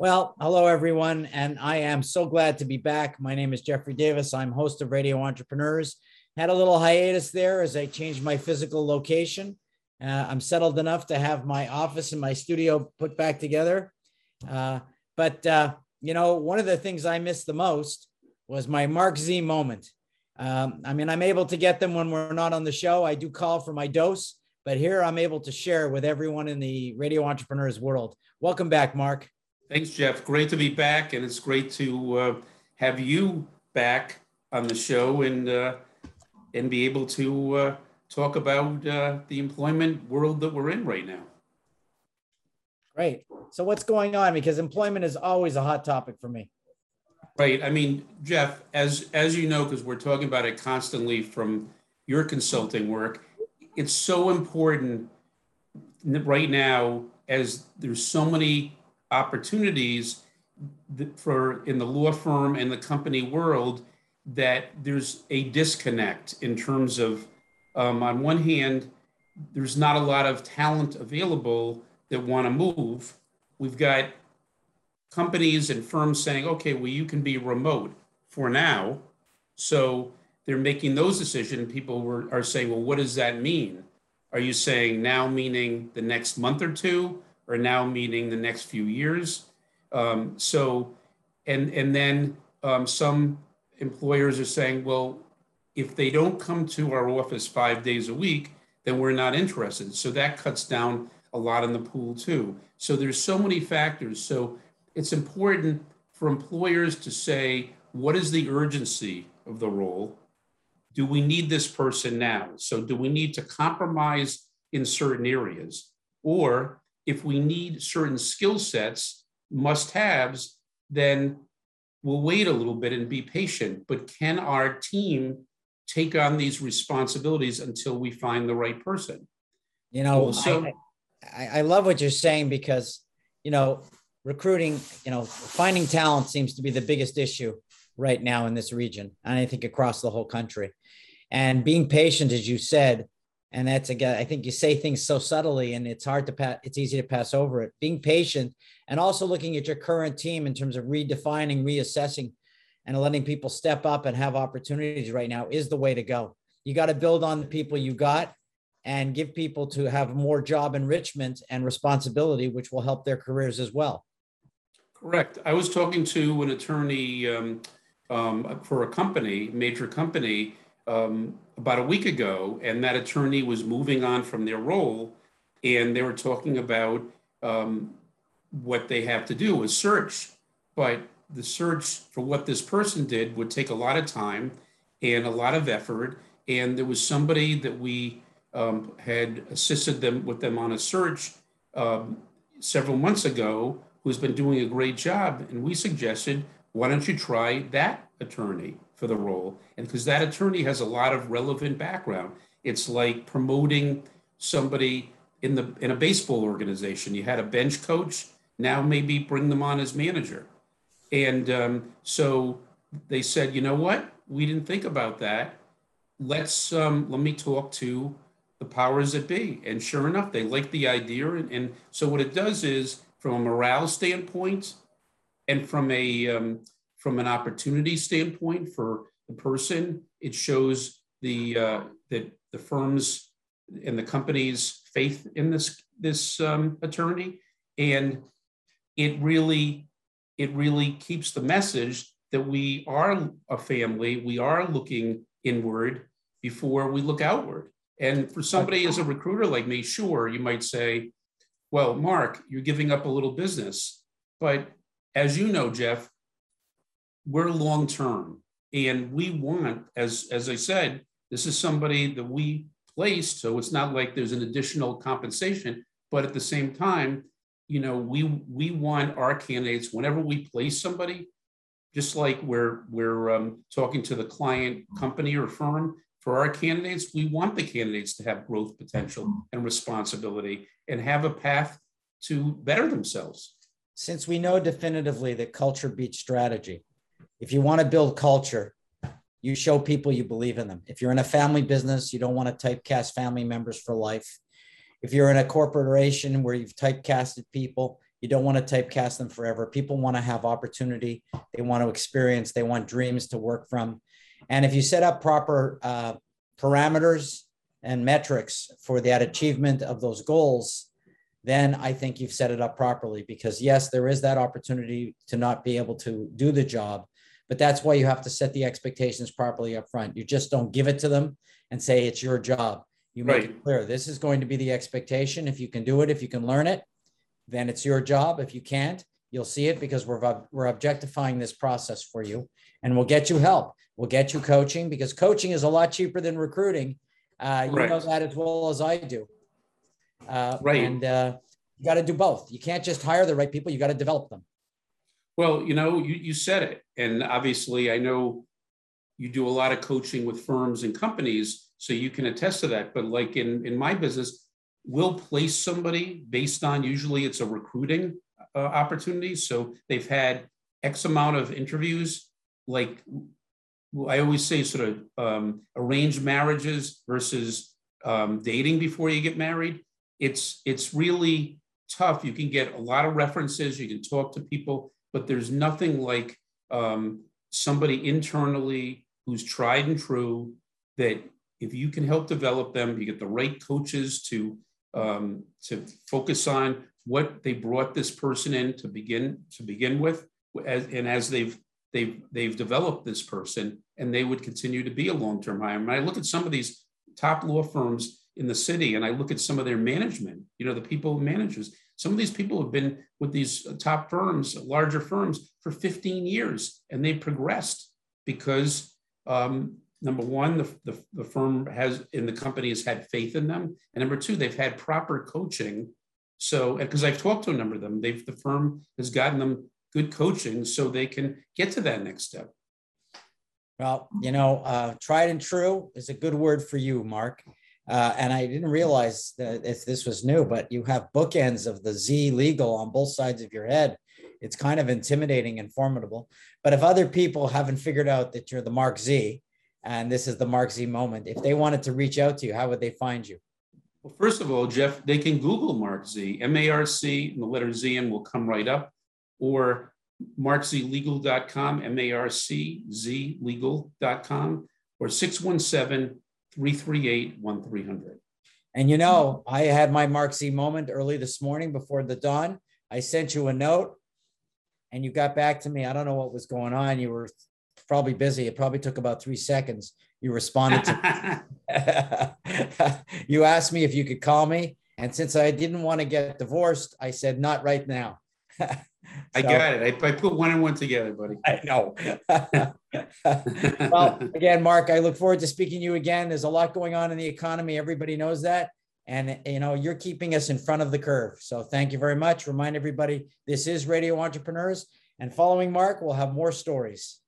Well, hello, everyone. And I am so glad to be back. My name is Jeffrey Davis. I'm host of Radio Entrepreneurs. Had a little hiatus there as I changed my physical location. Uh, I'm settled enough to have my office and my studio put back together. Uh, but, uh, you know, one of the things I missed the most was my Marc Z moment. Um, I mean, I'm able to get them when we're not on the show. I do call for my dose, but here I'm able to share with everyone in the radio entrepreneurs world. Welcome back, Marc. Thanks, Jeff. Great to be back, and it's great to uh, have you back on the show and uh, and be able to uh, talk about uh, the employment world that we're in right now. Great. So, what's going on? Because employment is always a hot topic for me. Right. I mean, Jeff, as as you know, because we're talking about it constantly from your consulting work, it's so important right now as there's so many opportunities for in the law firm and the company world that there's a disconnect in terms of um, on one hand there's not a lot of talent available that want to move. We've got companies and firms saying okay well you can be remote for now. So they're making those decisions. People were, are saying well what does that mean? Are you saying now meaning the next month or two are now meeting the next few years. Um, so, and and then um, some employers are saying, well, if they don't come to our office five days a week, then we're not interested. So that cuts down a lot in the pool too. So there's so many factors. So it's important for employers to say, what is the urgency of the role? Do we need this person now? So do we need to compromise in certain areas? Or if we need certain skill sets, must haves, then we'll wait a little bit and be patient. But can our team take on these responsibilities until we find the right person? You know, so I, I love what you're saying because, you know, recruiting, you know, finding talent seems to be the biggest issue right now in this region. And I think across the whole country. And being patient, as you said, and that's again i think you say things so subtly and it's hard to pass it's easy to pass over it. Being patient and also looking at your current team in terms of redefining reassessing and letting people step up and have opportunities right now is the way to go. You got to build on the people you got and give people to have more job enrichment and responsibility which will help their careers as well. Correct. I was talking to an attorney um, um, for a company major company um, about a week ago, and that attorney was moving on from their role, and they were talking about um, what they have to do is search, but the search for what this person did would take a lot of time and a lot of effort. And there was somebody that we um, had assisted them with them on a search um, several months ago who's been doing a great job. And we suggested, why don't you try that attorney? For the role. And because that attorney has a lot of relevant background, it's like promoting somebody in the in a baseball organization. You had a bench coach, now maybe bring them on as manager. And um, so they said, you know what? We didn't think about that. Let's um, let me talk to the powers that be. And sure enough, they like the idea. And, and so what it does is, from a morale standpoint, and from a um, from an opportunity standpoint for the person. It shows the uh, that the firms and the company's faith in this this um, attorney, and it really it really keeps the message that we are a family. We are looking inward before we look outward. And for somebody as a recruiter like me, sure, you might say, well, Marc, you're giving up a little business. But as you know, Jeff, we're long term and we want as as i said this is somebody that we placed so it's not like there's an additional compensation but at the same time you know we we want our candidates whenever we place somebody just like we're we're um, talking to the client company or firm for our candidates we want the candidates to have growth potential and responsibility and have a path to better themselves. Since we know definitively that culture beats strategy if you want to build culture, you show people you believe in them. If you're in a family business, you don't want to typecast family members for life. If you're in a corporation where you've typecasted people, You don't want to typecast them forever. People want to have opportunity. They want to experience. They want dreams to work from. And if you set up proper uh, parameters and metrics for that achievement of those goals, then I think you've set it up properly because yes, there is that opportunity to not be able to do the job, but that's why you have to set the expectations properly up front. You just don't give it to them and say it's your job. You make Right. it clear this is going to be the expectation. If you can do it, if you can learn it, then it's your job. If you can't, you'll see it because we're we're objectifying this process for you, and we'll get you help. We'll get you coaching because coaching is a lot cheaper than recruiting. Uh, you know that as well as I do. Uh, Right. And uh, you got to do both. You can't just hire the right people. You got to develop them. Well, you know, you, you said it. And obviously, I know you do a lot of coaching with firms and companies, so you can attest to that. But like in, in my business, we'll place somebody based on usually it's a recruiting uh, opportunity. So they've had X amount of interviews. Like I always say, sort of um, arranged marriages versus um, dating before you get married. It's it's really tough. You can get a lot of references. You can talk to people, but there's nothing like um, somebody internally who's tried and true that if you can help develop them, you get the right coaches to um, to focus on what they brought this person in to begin to begin with, as, and as they've they've they've developed this person, and they would continue to be a long term hire. And I look at some of these top law firms in the city, and I look at some of their management. You know, the people managers. Some of these people have been with these top firms, larger firms, for 15 years, and they've progressed because um, number one, the, the, the firm has in the company has had faith in them, and number two, they've had proper coaching. So, because I've talked to a number of them, they've the firm has gotten them good coaching so they can get to that next step. Well, you know, uh, tried and true is a good word for you, Marc. Uh, and I didn't realize that if this was new, but you have bookends of the Z legal on both sides of your head. It's kind of intimidating and formidable. But if other people haven't figured out that you're the Marc Z and this is the Marc Z moment, if they wanted to reach out to you, how would they find you? Well, first of all, Jeff, they can Google Marc Z, M A R C, and the letter Z, and will come right up, or markzlegal.com, M A R C Z legal.com, or 617 338 1300. And you know, I had my Marc Z moment early this morning before the dawn. I sent you a note and you got back to me. I don't know what was going on. You were probably busy. It probably took about three seconds. You responded to you asked me if you could call me. And since I didn't want to get divorced, I said, not right now. I So- got it. I, I put one and one together, buddy. I know. well, again, Marc, I look forward to speaking to you again. There's a lot going on in the economy. Everybody knows that. And you know, you're keeping us in front of the curve. So thank you very much. Remind everybody this is Radio Entrepreneurs. And following Marc, we'll have more stories.